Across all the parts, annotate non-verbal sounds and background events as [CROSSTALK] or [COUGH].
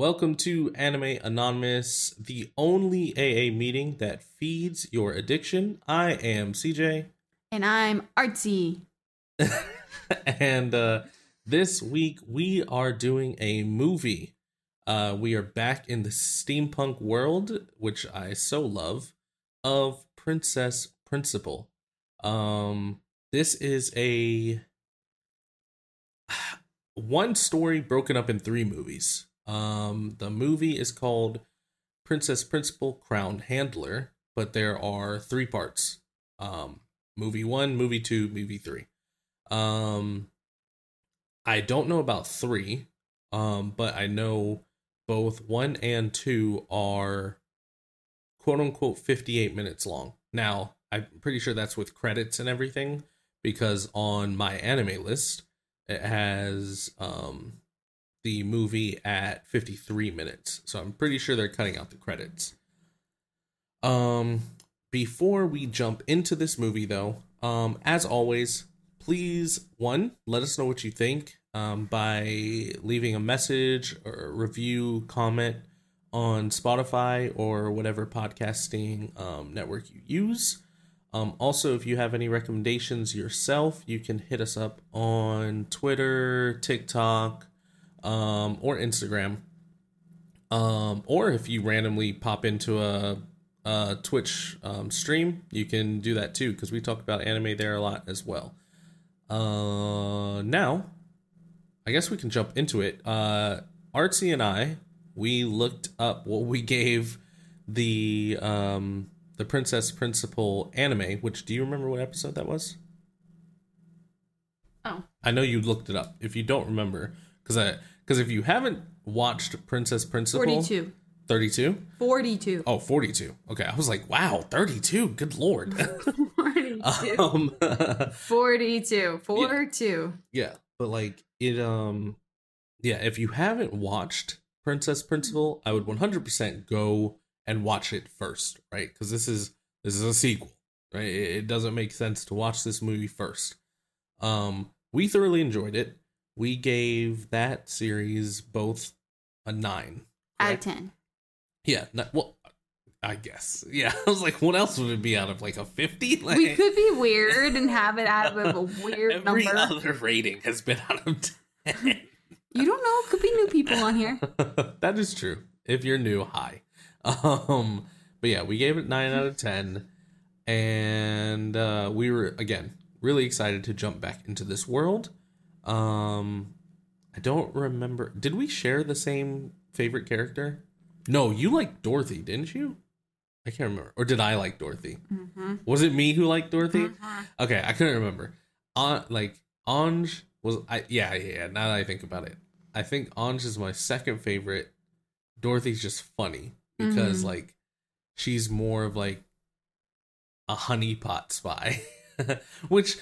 Welcome to Anime Anonymous, the only AA meeting that feeds your addiction. I am CJ. And I'm artsy. [LAUGHS] and uh, this week we are doing a movie. Uh, we are back in the steampunk world, which I so love, of Princess Principal. Um, this is a [SIGHS] one story broken up in three movies. Um, the movie is called Princess Principal Crown Handler, but there are three parts. Um, movie one, movie two, movie three. Um, I don't know about three, um, but I know both one and two are quote unquote 58 minutes long. Now, I'm pretty sure that's with credits and everything because on my anime list, it has um the movie at 53 minutes. So I'm pretty sure they're cutting out the credits. Um before we jump into this movie though, um as always, please one, let us know what you think um by leaving a message or review, comment on Spotify or whatever podcasting um, network you use. Um, also, if you have any recommendations yourself, you can hit us up on Twitter, TikTok, um, or Instagram. Um, or if you randomly pop into a, a Twitch um, stream, you can do that too, because we talk about anime there a lot as well. Uh, now, I guess we can jump into it. Uh, Artsy and I, we looked up what we gave the um, the Princess Principal anime. Which do you remember what episode that was? Oh, I know you looked it up. If you don't remember, because I because if you haven't watched Princess Principal, 42. 32? 42. Oh, 42. Okay, I was like, wow, 32. Good lord. [LAUGHS] 42. [LAUGHS] um, 42. [LAUGHS] 42. yeah, but like it um yeah, if you haven't watched Princess Principal, I would 100% go and watch it first, right? Cuz this is this is a sequel, right? It, it doesn't make sense to watch this movie first. Um we thoroughly enjoyed it. We gave that series both a 9. Out of 10. Yeah, not, well I guess. Yeah, [LAUGHS] I was like what else would it be out of like a 50? Like We could be weird and have it out of a weird [LAUGHS] Every number. other rating has been out of 10. [LAUGHS] You don't know. Could be new people on here. that is true. If you're new, hi. Um, but yeah, we gave it nine out of ten, and uh, we were again really excited to jump back into this world. Um, I don't remember. Did we share the same favorite character? No, you liked Dorothy, didn't you? I can't remember. Or did I like Dorothy? hmm Was it me who liked Dorothy? Mm-hmm. Okay, I couldn't remember. On like Ange was I yeah, yeah, yeah, now that I think about it. I think Ange is my second favorite. Dorothy's just funny because Mhm. like she's more of like a honeypot spy. [LAUGHS] Which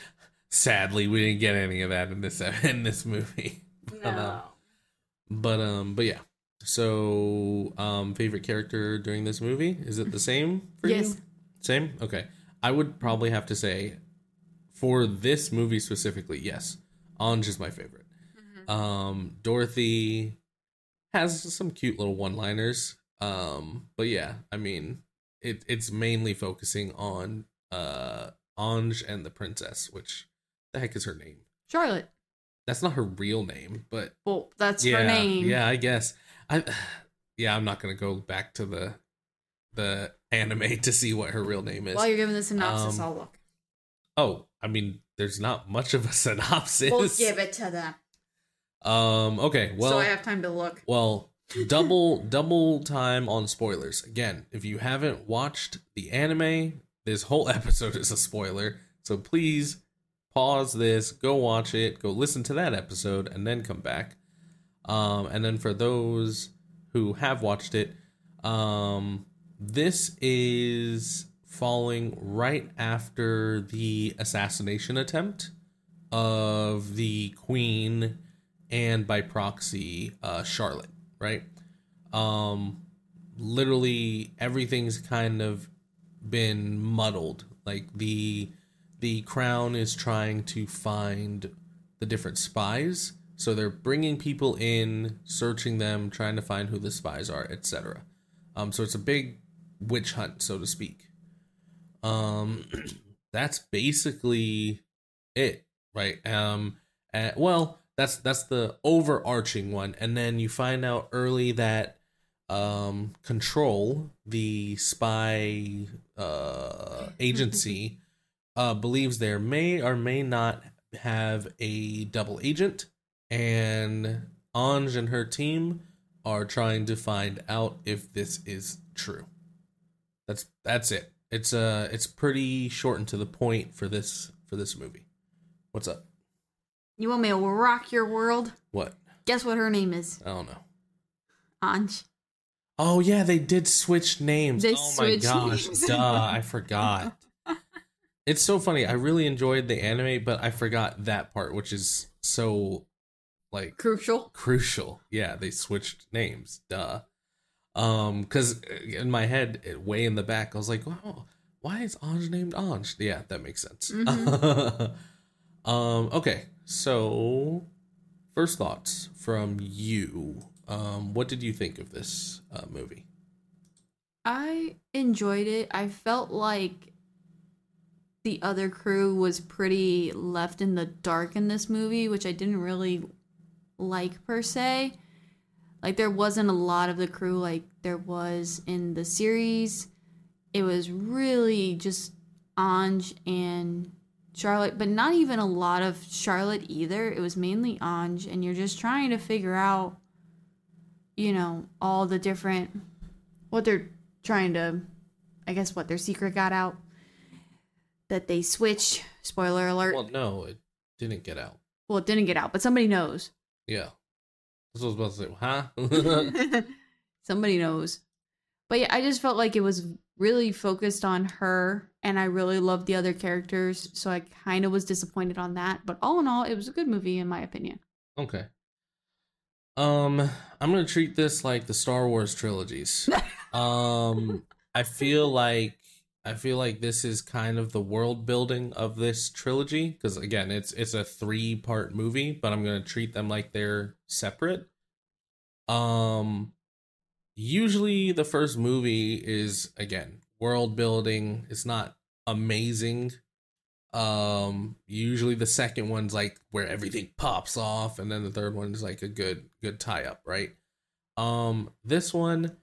sadly we didn't get any of that in this [LAUGHS] in this movie. [LAUGHS] But, um, No. but um but yeah. So um favorite character during this movie? Is it the same for you? Yes. Same? Okay. I would probably have to say for this movie specifically, yes. Ange is my favorite. Mhm. Um Dorothy has some cute little one-liners. Um but yeah, I mean it it's mainly focusing on uh Ange and the princess, which the heck is her name? Charlotte. That's not her real name, but Well, that's yeah, her name. Yeah, I guess. I [SIGHS] yeah, I'm not gonna go back to the the anime [LAUGHS] to see what her real name is. While you're giving the synopsis, Um, I'll look. oh, I mean, there's not much of a [LAUGHS] synopsis. We'll give it to them. Um. Okay. Well. so I have time to look. well. [LAUGHS] double double time on spoilers. Again, if you haven't watched the anime, this whole episode is a spoiler. So please pause this, go watch it, go listen to that episode, and then come back. Um, and then for those who have watched it, um, this is falling right after the assassination attempt of the queen and by proxy uh, Charlotte, right? Um, literally everything's kind of been muddled. Like the the crown is trying to find the different spies So they're bringing people in, searching them, trying to find who the spies are, etc. Um, so it's a big witch hunt, so to speak. Um, [CLEARS THROAT] that's basically it, right? Um, uh, well, that's that's the overarching one, and then you find out early that um, Control, the spy uh, agency, uh, believes there may or may not have a double agent, and Ange and her team are trying to find out if this is true. That's that's it. It's uh it's pretty short and to the point for this for this movie. What's up? You want me to rock your world? What? Guess what her name is? I don't know. Ange. Oh yeah, they did switch names. They oh my gosh, names. duh, I [LAUGHS] forgot. It's so funny. I really enjoyed the anime, but I forgot that part, which is so like Crucial. crucial. Yeah, they switched names. Duh. Um, because in my head, it, way in the back, I was like, "Wow, why is Ange named Ange?" Yeah, that makes sense. [LAUGHS] um, okay, so first thoughts from you. Um, what did you think of this uh, movie? I enjoyed it. I felt like the other crew was pretty left in the dark in this movie, which I didn't really like per se. Like there wasn't a lot of the crew like there was in the series. It was really just Ange and Charlotte, but not even a lot of Charlotte either. It was mainly Ange, and you're just trying to figure out, you know, all the different what they're trying to I guess what their secret got out. That they switch. Spoiler alert. Well, no, it didn't get out. well, it didn't get out, but somebody knows. Yeah, that's what I was about to say. Huh? [LAUGHS] [LAUGHS] Somebody knows. But yeah, I just felt like it was really focused on her and I really loved the other characters, so I kind of was disappointed on that, but all in all, it was a good movie in my opinion. Okay. Um, I'm gonna treat this like the Star Wars trilogies. [LAUGHS] um, I feel like I feel like this is kind of the world building of this trilogy because again, it's it's a three part movie, but I'm gonna treat them like they're separate. Um, usually the first movie is again world building. It's not amazing. Um, usually the second one's like where everything pops off, and then the third one is like a good good tie up, right? Um, this one,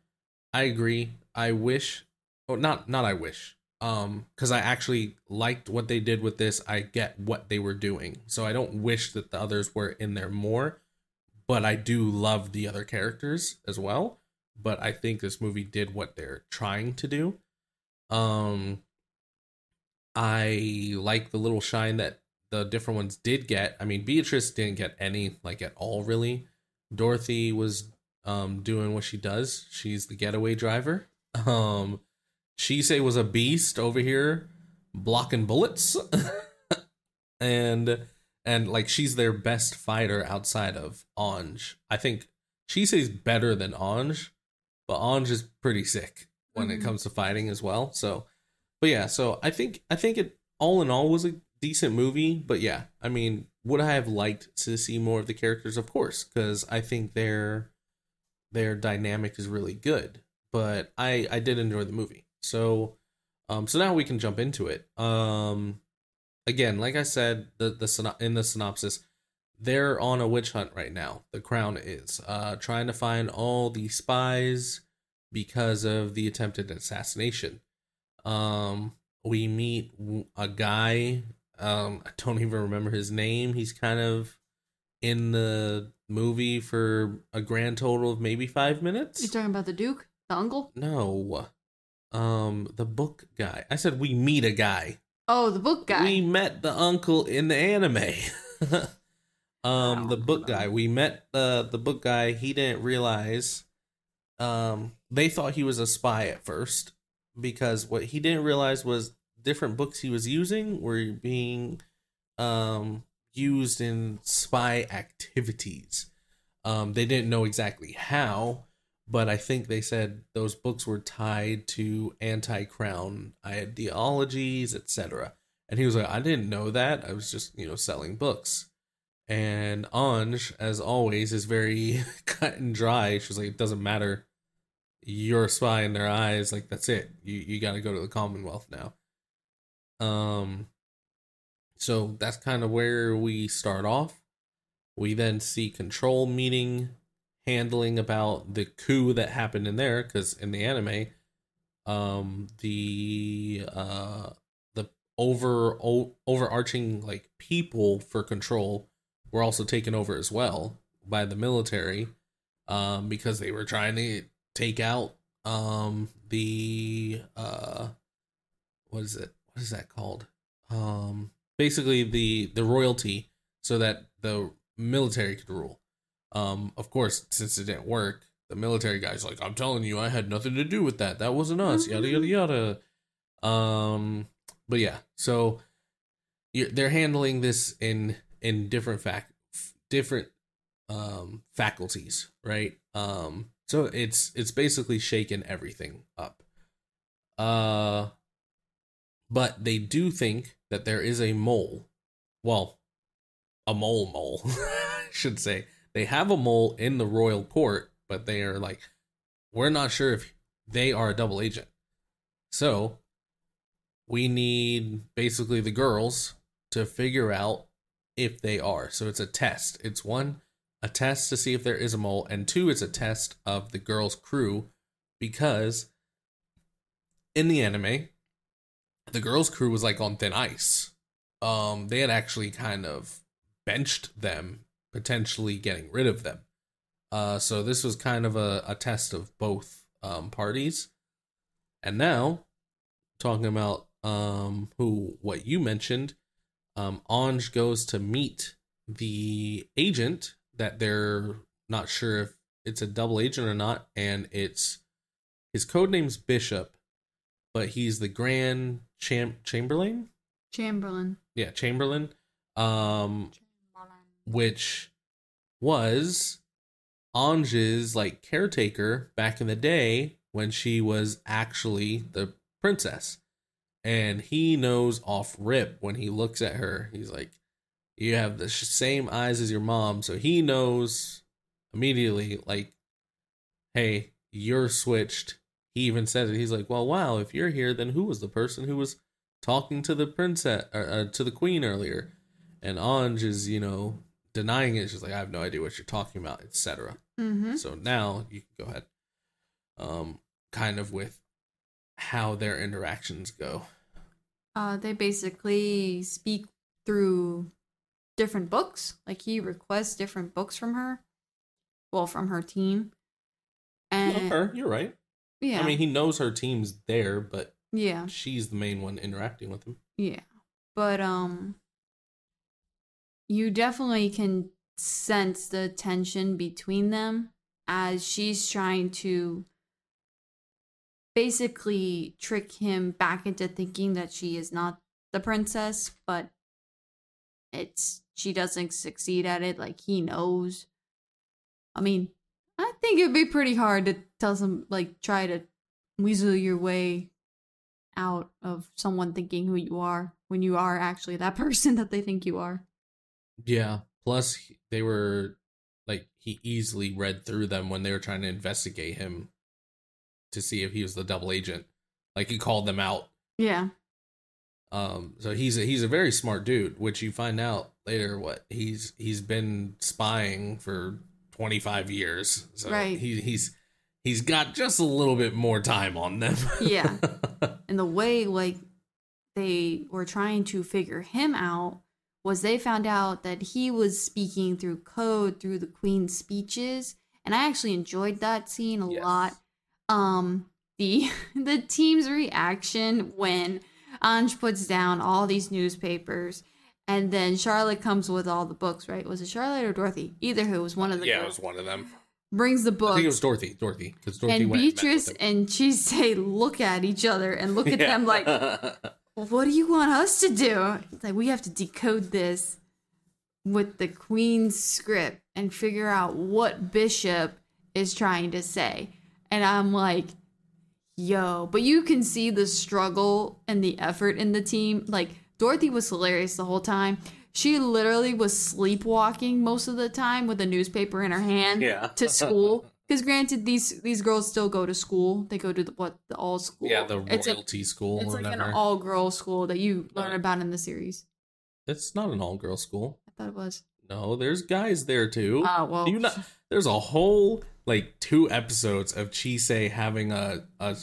I agree. I wish, oh, not not I wish, um, because I actually liked what they did with this. I get what they were doing, so I don't wish that the others were in there more, but I do love the other characters as well. But I think this movie did what they're trying to do. Um, I like the little shine that the different ones did get. I mean, Beatrice didn't get any like at all really. Dorothy was um doing what she does. She's the getaway driver. [LAUGHS] Um Chise was a beast over here blocking bullets. [LAUGHS] and and like she's their best fighter outside of Ange. I think Chise's better than Ange, but Ange is pretty sick when it Mhm. comes to fighting as well. So but yeah, so I think I think it all in all was a decent movie. But yeah, I mean, would I have liked to see more of the characters? Of course, because I think their their dynamic is really good. But I I did enjoy the movie. So um so now we can jump into it. Um again, like I said, the the in the synopsis, they're on a witch hunt right now. The crown is uh trying to find all the spies because of the attempted assassination um we meet a guy um i don't even remember his name he's kind of in the movie for a grand total of maybe five minutes. You talking about the Duke, the uncle? no um the book guy. I said we meet a guy. Oh, the book guy. we met the uncle in the anime. [LAUGHS] Um the book guy. we met the the book guy. He didn't realize um they thought he was a spy at first because what he didn't realize was different books he was using were being um used in spy activities. Um they didn't know exactly how but i think they said those books were tied to anti-crown ideologies etc and he was like i didn't know that i was just you know selling books And Ange, as always, is very [LAUGHS] cut and dry. She's like, it doesn't matter. You're a spy in their eyes. Like that's it. You you got to go to the Commonwealth now. Um. So that's kind of where we start off. We then see Control meeting, handling about the coup that happened in there, because in the anime, um, the uh the over o- overarching like people for Control were also taken over as well by the military, um, because they were trying to take out um the uh what is it what is that called? Um basically the the royalty so that the military could rule um of course since it didn't work the military guy's like i'm telling you i had nothing to do with that that wasn't us yada yada yada um but yeah so you're, they're handling this in in different fact different um faculties right um so it's it's basically shaken everything up. Uh but they do think that there is a mole. Well, a mole mole, [LAUGHS] I should say. They have a mole in the royal court, but they are like we're not sure if they are a double agent. So, we need basically the girls to figure out if they are. So it's a test. It's one a test to see if there is a mole, and two, it's a test of the girl's crew because in the anime, the girl's crew was like on thin ice. Um, they had actually kind of benched them, potentially getting rid of them. Uh, so this was kind of a, a test of both um, parties. And now, talking about um, who what you mentioned, um, Ange goes to meet the agent that they're not sure if it's a double agent or not, and it's his code name's Bishop, but he's the Grand Cham- Chamberlain. Chamberlain. Yeah, Chamberlain. Um, which was Ange's like caretaker back in the day when she was actually the princess. And he knows off rip when he looks at her. He's like, you have the same eyes as your mom, so he knows immediately, like, hey, you're switched. He even says it. He's like, well, wow, if you're here, then who was the person who was talking to the princess, or, uh, to the queen earlier? And Ange is, you know, denying it. She's like, I have no idea what you're talking about, etc. Mm-hmm. So now you can go ahead, um, kind of with how their interactions go. Uh, they basically speak through different books. Like he requests different books from her. Well, from her team. And her, you're right. Yeah. I mean, he knows her team's there, but yeah, she's the main one interacting with him. Yeah. But um you definitely can sense the tension between them as she's trying to basically trick him back into thinking that she is not the princess, but it's she doesn't succeed at it like he knows. I mean i think it'd be pretty hard to tell some like try to weasel your way out of someone thinking who you are when you are actually that [LAUGHS] person that they think you are yeah plus they were like he easily read through them when they were trying to investigate him to see if he was the double agent like he called them out yeah um, so he's a, he's a very smart dude, which you find out later. What he's he's been spying for twenty five years, so right. he, he's he's got just a little bit more time on them. yeah, [LAUGHS] and the way like they were trying to figure him out was they found out that he was speaking through code through the queen's speeches, and I actually enjoyed that scene a yes. lot. Um, the [LAUGHS] the team's reaction when Ange puts down all these newspapers. And then Charlotte comes with all the books, right? Was it Charlotte or Dorothy? Either who was one of the Yeah, girls. it was one of them. Brings the book. I think it was Dorothy. Dorothy. Because Dorothy and Beatrice and, and [LAUGHS] say look at each other and look at yeah. them like, [LAUGHS] what do you want us to do? It's like we have to decode this with the Queen's script and figure out what Bishop is trying to say. And I'm like, yo, but you can see the struggle and the effort in the team. Like Dorothy was hilarious the whole time. she literally was sleepwalking most of the time with a newspaper in her hand Yeah. to school. [LAUGHS] Because granted, these these girls still go to school. They go to the what the all school. Yeah, the it's a, royalty school it's like an all girl school that you learn Right. about in the series. it's not an all girl school. I thought it was. No, there's guys there too. Oh well. Do you not? There's a whole like two episodes of Chise having a a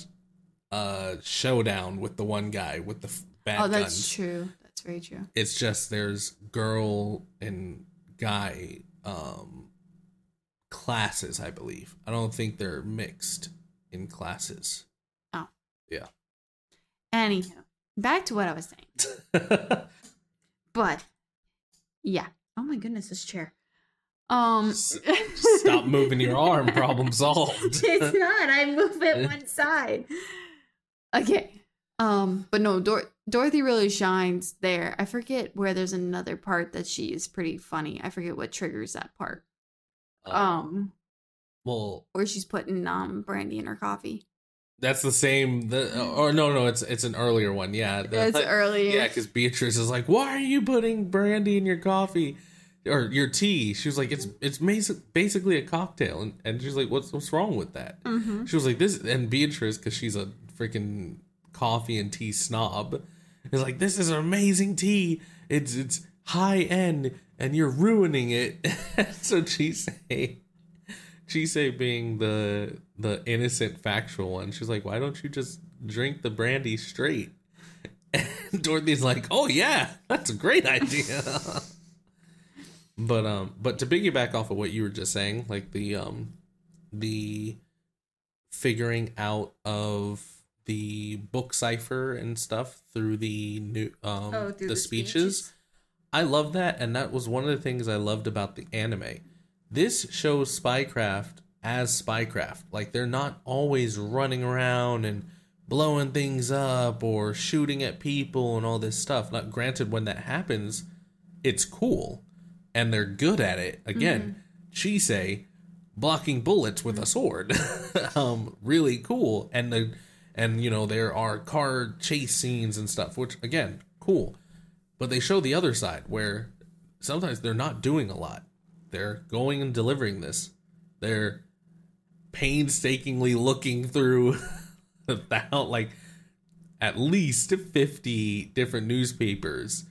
a showdown with the one guy with the bad oh, that's guns. true. That's very true. It's just there's girl and guy um classes, I believe. I don't think they're mixed in classes. Oh. Yeah. Anywho, back to what I was saying. [LAUGHS] But yeah. Oh my goodness, this chair. Um [LAUGHS] Stop moving your arm. Problem solved. [LAUGHS] it's not. I move it one side. Okay. Um, but no, Dor- Dorothy really shines there. I forget where there's another part that she is pretty funny. I forget what triggers that part. Um, well, where she's putting um brandy in her coffee. that's the same. The or no, no, it's it's an earlier one. Yeah, the- It's earlier. Yeah, because Beatrice is like, "Why are you putting brandy in your coffee or your tea?" She was like, "It's it's basic, basically a cocktail," and, and she's like, "What's what's wrong with that?" Mm-hmm. She was like, "This," and Beatrice, because she's a freaking coffee and tea snob, is like, "This is amazing tea. It's it's high end, and you're ruining it." [LAUGHS] so Chise, Chise being the the innocent factual one, she's like, "Why don't you just drink the brandy straight?" [LAUGHS] And Dorothy's like, "Oh yeah, that's a great idea." [LAUGHS] but um, but to piggyback off of what you were just saying, like the um, the figuring out of the book cipher and stuff through the new um Oh, through the, speeches. I love that, and that was one of the things I loved about the anime. This shows spycraft as spycraft. Like they're not always running around and blowing things up or shooting at people and all this stuff. Not granted, when that happens, it's cool and they're good at it. Again, Chise blocking bullets with a sword, [LAUGHS] um, really cool. And the and you know there are car chase scenes and stuff, which again, cool. But they show the other side where sometimes they're not doing a lot. They're going and delivering this. They're painstakingly looking through [LAUGHS] about like at least 50 different newspapers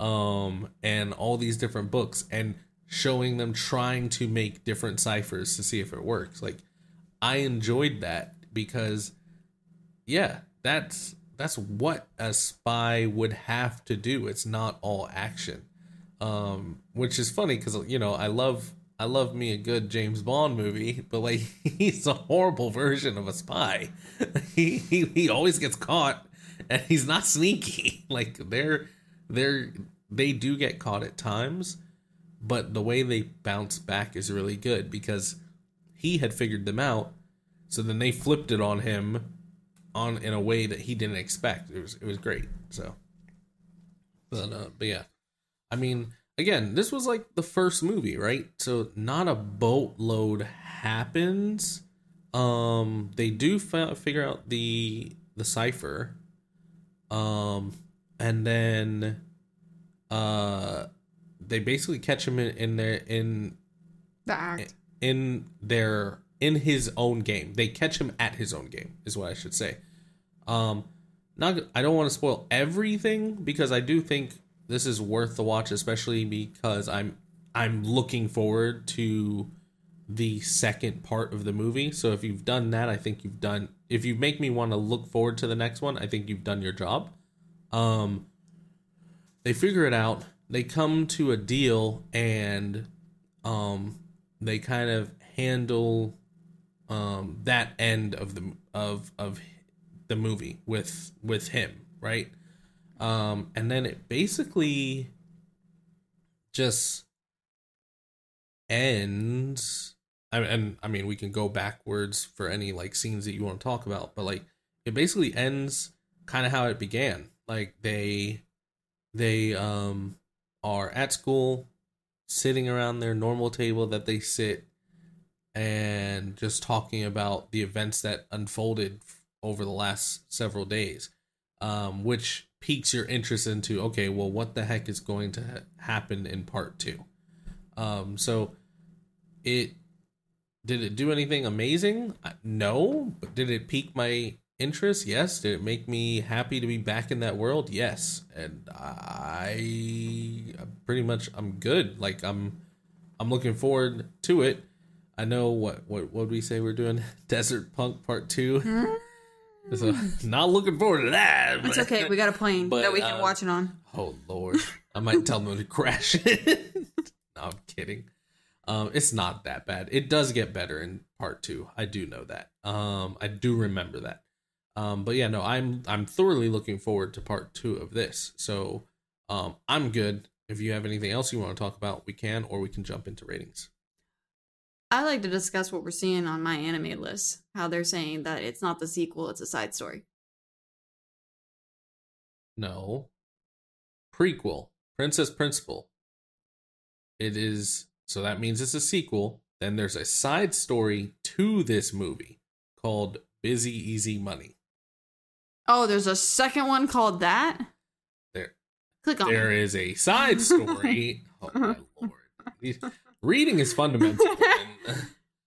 um and all these different books and showing them trying to make different ciphers to see if it works like i enjoyed that because yeah that's that's what a spy would have to do. It's not all action. Um which is funny because you know i love i love me a good james bond movie but like [LAUGHS] he's a horrible version of a spy. [LAUGHS] He he, he always gets caught and he's not sneaky. [LAUGHS] Like they're they're they do get caught at times but the way they bounce back is really good because he had figured them out so then they flipped it on him on in a way that he didn't expect it was it was great so but uh but yeah I mean, again, this was like the first movie, right? So not a boatload happens. Um, they do fi- figure out the the cipher, um, and then uh, they basically catch him in, in their in The act. in their in his own game. They catch him at his own game, is what I should say. Um, not I don't want to spoil everything because I do think this is worth the watch, especially because I'm I'm looking forward to the second part of the movie. So if you've done that, I think you've done. If you make me want to look forward to the next one, I think you've done your job. Um, they figure it out. They come to a deal, and um, they kind of handle um that end of the of of the movie with with him, right? Um, and then it basically just ends. I, and I mean, we can go backwards for any like scenes that you want to talk about, but like it basically ends kind of how it began. Like they they um are at school, sitting around their normal table that they sit, and just talking about the events that unfolded over the last several days, um, which piques your interest into okay, well, what the heck is going to ha- happen in part two? Um, so it did it do anything amazing? No, but did it pique my interest? Yes. Did it make me happy to be back in that world? Yes. And I pretty much I'm good. Like I'm I'm looking forward to it. I know what what what we say we're doing [LAUGHS] Desert Punk Part 2. so not looking forward to that. It's okay. We got a plane But, that we can uh, watch it on. Oh lord, I might tell them to crash [LAUGHS] it. no, I'm kidding. Um, it's not that bad. It does get better in part two. I do know that. Um, I do remember that. Um, but yeah, no, I'm I'm thoroughly looking forward to part two of this. So, um, I'm good. If you have anything else you want to talk about, we can, or we can jump into ratings. I like to discuss what we're seeing on my anime list. How they're saying that it's not the sequel; it's a side story. No. Prequel. Princess Principal. It is so that means it's a sequel. Then there's a side story to this movie called Busy Easy Money. Oh, there's a second one called that. There Click on. there it. is a side story. [LAUGHS] oh my lord. Reading is fundamental. [LAUGHS] [LAUGHS]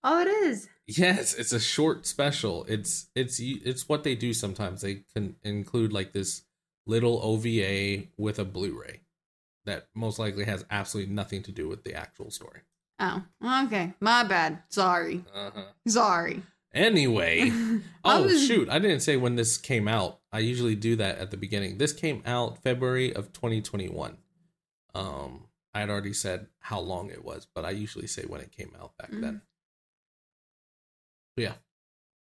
Oh, it is. yes, it's a short special. It's it's it's what they do sometimes. They can include like this little OVA with a Blu-ray that most likely has absolutely nothing to do with the actual story. Oh, okay. My bad. Sorry. Uh-huh. Sorry. Anyway, [LAUGHS] oh was- shoot, I didn't say when this came out. I usually do that at the beginning. This came out February of 2021. Um, I had already said how long it was, but I usually say when it came out back Mhm. then. But yeah.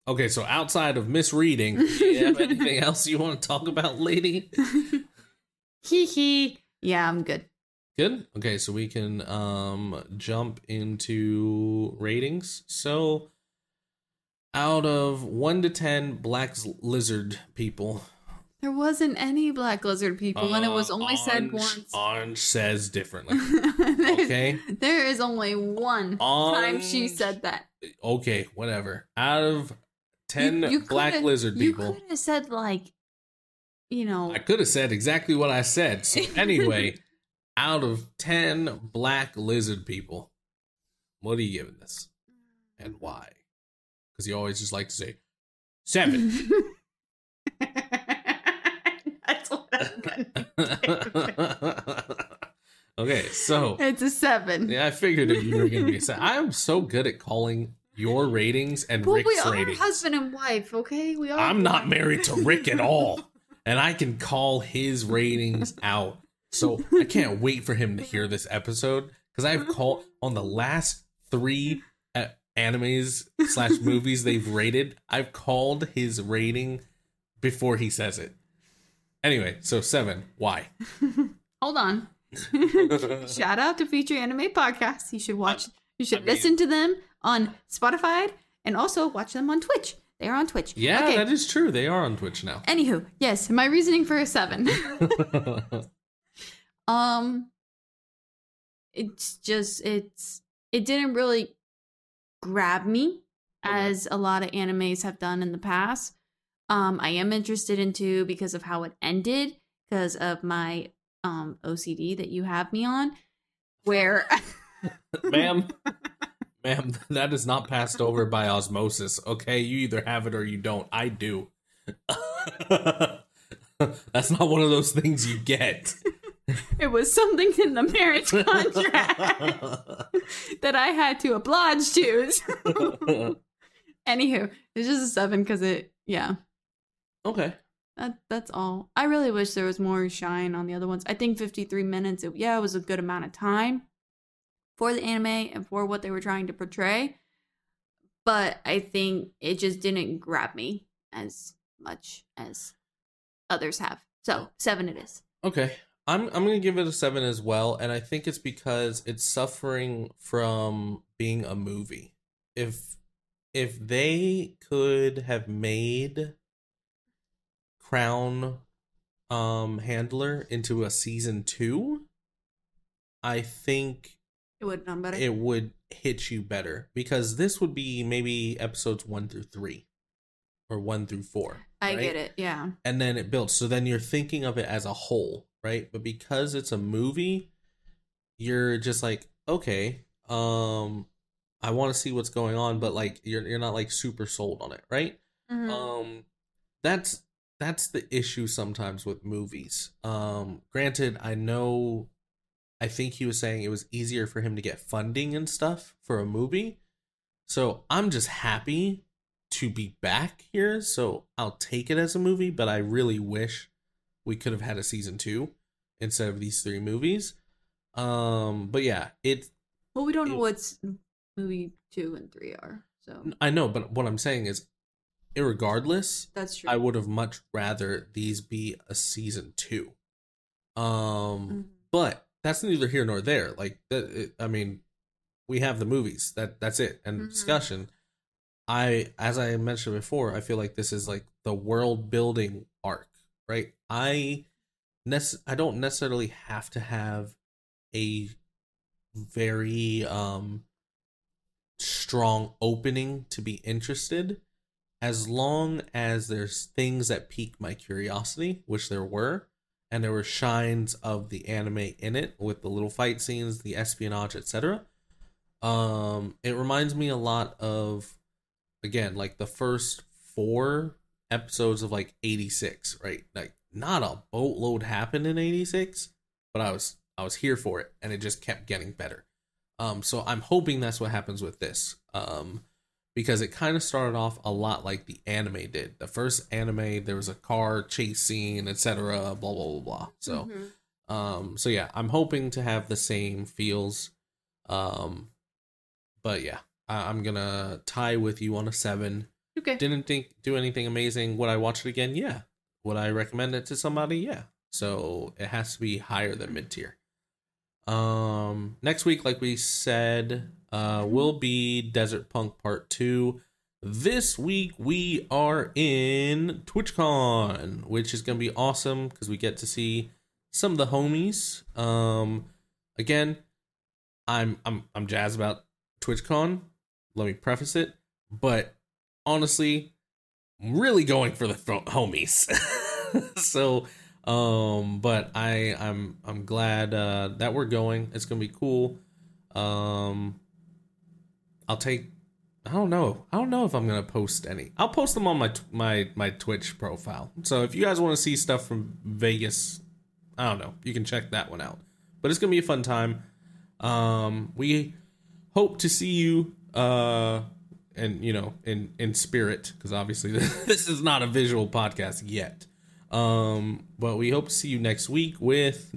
Okay, so outside of misreading, [LAUGHS] do you have anything else you want to talk about, lady? [LAUGHS] Hee hee. Yeah, I'm good. Good. Okay, so we can um jump into ratings. So out of 1 to 10 black lizard people, There wasn't any black lizard people, and it was uh, only said once. Ange says differently. [LAUGHS] Okay. There is only one time she said that. Okay, whatever. Out of 10 You- you black lizard You people, could have said like, you know, I could have said exactly what I said. So anyway, [LAUGHS] out of 10 black lizard people, what are you giving this? And why? Because you always just like to say seven. [LAUGHS] That's what I'm gonna. [LAUGHS] okay, so It's a seven. yeah, I figured that you were gonna be a seven. I'm so good at calling your ratings and But we Rick's are ratings. husband and wife, okay? We are. I'm not married to Rick at [LAUGHS] all, and I can call his ratings out. So I can't wait for him to hear this episode because I've called on the last three uh, animes slash movies they've rated. I've called his rating before he says it. Anyway, so seven. Why? [LAUGHS] Hold on. [LAUGHS] Shout out to Feature Anime Podcast. You should watch. You should I mean- listen to them on Spotify and also watch them on Twitch. They are on Twitch. Yeah, Okay. that is true. They are on Twitch now. Anywho, yes, my reasoning for a seven. [LAUGHS] um, it's just it's it didn't really grab me Okay. as a lot of animes have done in the past. Um, I am interested in two because of how it ended, because of my um OCD that you have me on, where [LAUGHS] ma'am, [LAUGHS] ma'am, that is not passed over by osmosis. Okay, you either have it or you don't. I do. [LAUGHS] That's not one of those things you get. it was something in the marriage contract that I had to oblige to. Anywho, it's just a seven because it, yeah, okay. that that's all. I really wish there was more shine on the other ones. I think 53 minutes, it, yeah, it was a good amount of time for the anime and for what they were trying to portray. But I think it just didn't grab me as much as others have. So, seven it is. Okay. I'm I'm gonna give it a seven as well, and I think it's because it's suffering from being a movie. If if they could have made Crown um Handler into a season two, I think It would done better. it would hit you better because this would be maybe episodes one through three. or one through four. I right? get it. Yeah. and then it builds. So then you're thinking of it as a whole, right? But because it's a movie, you're just like, okay, um, I want to see what's going on, but like you're you're not like super sold on it, right? Mhm. Um, that's that's the issue sometimes with movies. Um, granted, I know, I think he was saying it was easier for him to get funding and stuff for a movie, so I'm just happy to be back here. So I'll take it as a movie, but I really wish we could have had a season two instead of these three movies. Um, but yeah, it well, we don't know it- what's movie two and three are, so I know, but what I'm saying is, irregardless, that's true. I would have much rather these be a season two. Um, Mhm. but that's neither here nor there. Like, that, it, I mean, we have the movies. That that's it, and Mhm. discussion. I, as I mentioned before, I feel like this is like the world building arc, right? I, nece- I don't necessarily have to have a very um strong opening to be interested as long as there's things that pique my curiosity which there were and there were shines of the anime in it with the little fight scenes the espionage etc um it reminds me a lot of again like the first four episodes of like 86 right? Like not a boatload happened in 86 but i was i was here for it and it just kept getting better. Um so i'm hoping that's what happens with this. Um because it kind of started off a lot like the anime did. The first anime there was a car chase scene etc blah blah blah blah. So Mhm. um so yeah i'm hoping to have the same feels. Um but yeah I- i'm gonna tie with you on a seven. Okay. didn't think do anything amazing. Would i watch it again? Yeah. Would i recommend it to somebody? Yeah. So it has to be higher than mid-tier. Um next week like we said uh will be desert punk part 2 this week we are in twitchcon which is gonna be awesome because we get to see some of the homies. Um again i'm i'm i'm jazzed about twitchcon. Let me preface it. But honestly I'm really going for the fro- homies. [LAUGHS] So um but i i'm i'm glad uh that we're going. It's gonna be cool. Um i'll take i don't know. I don't know if i'm gonna post any. I'll post them on my my my twitch profile. So if you guys want to see stuff from vegas i don't know. You can check that one out. But it's gonna be a fun time. Um we hope to see you uh and you know in in spirit because obviously [LAUGHS] this is not a visual podcast yet. Um but we hope to see you next week with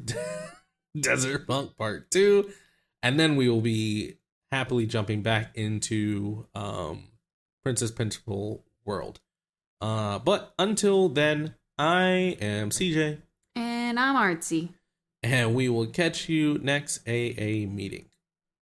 [LAUGHS] desert punk part two. And then we will be happily jumping back into um princess principal world. Uh but until then i am cj And I'm artsy. and we will catch you next aa meeting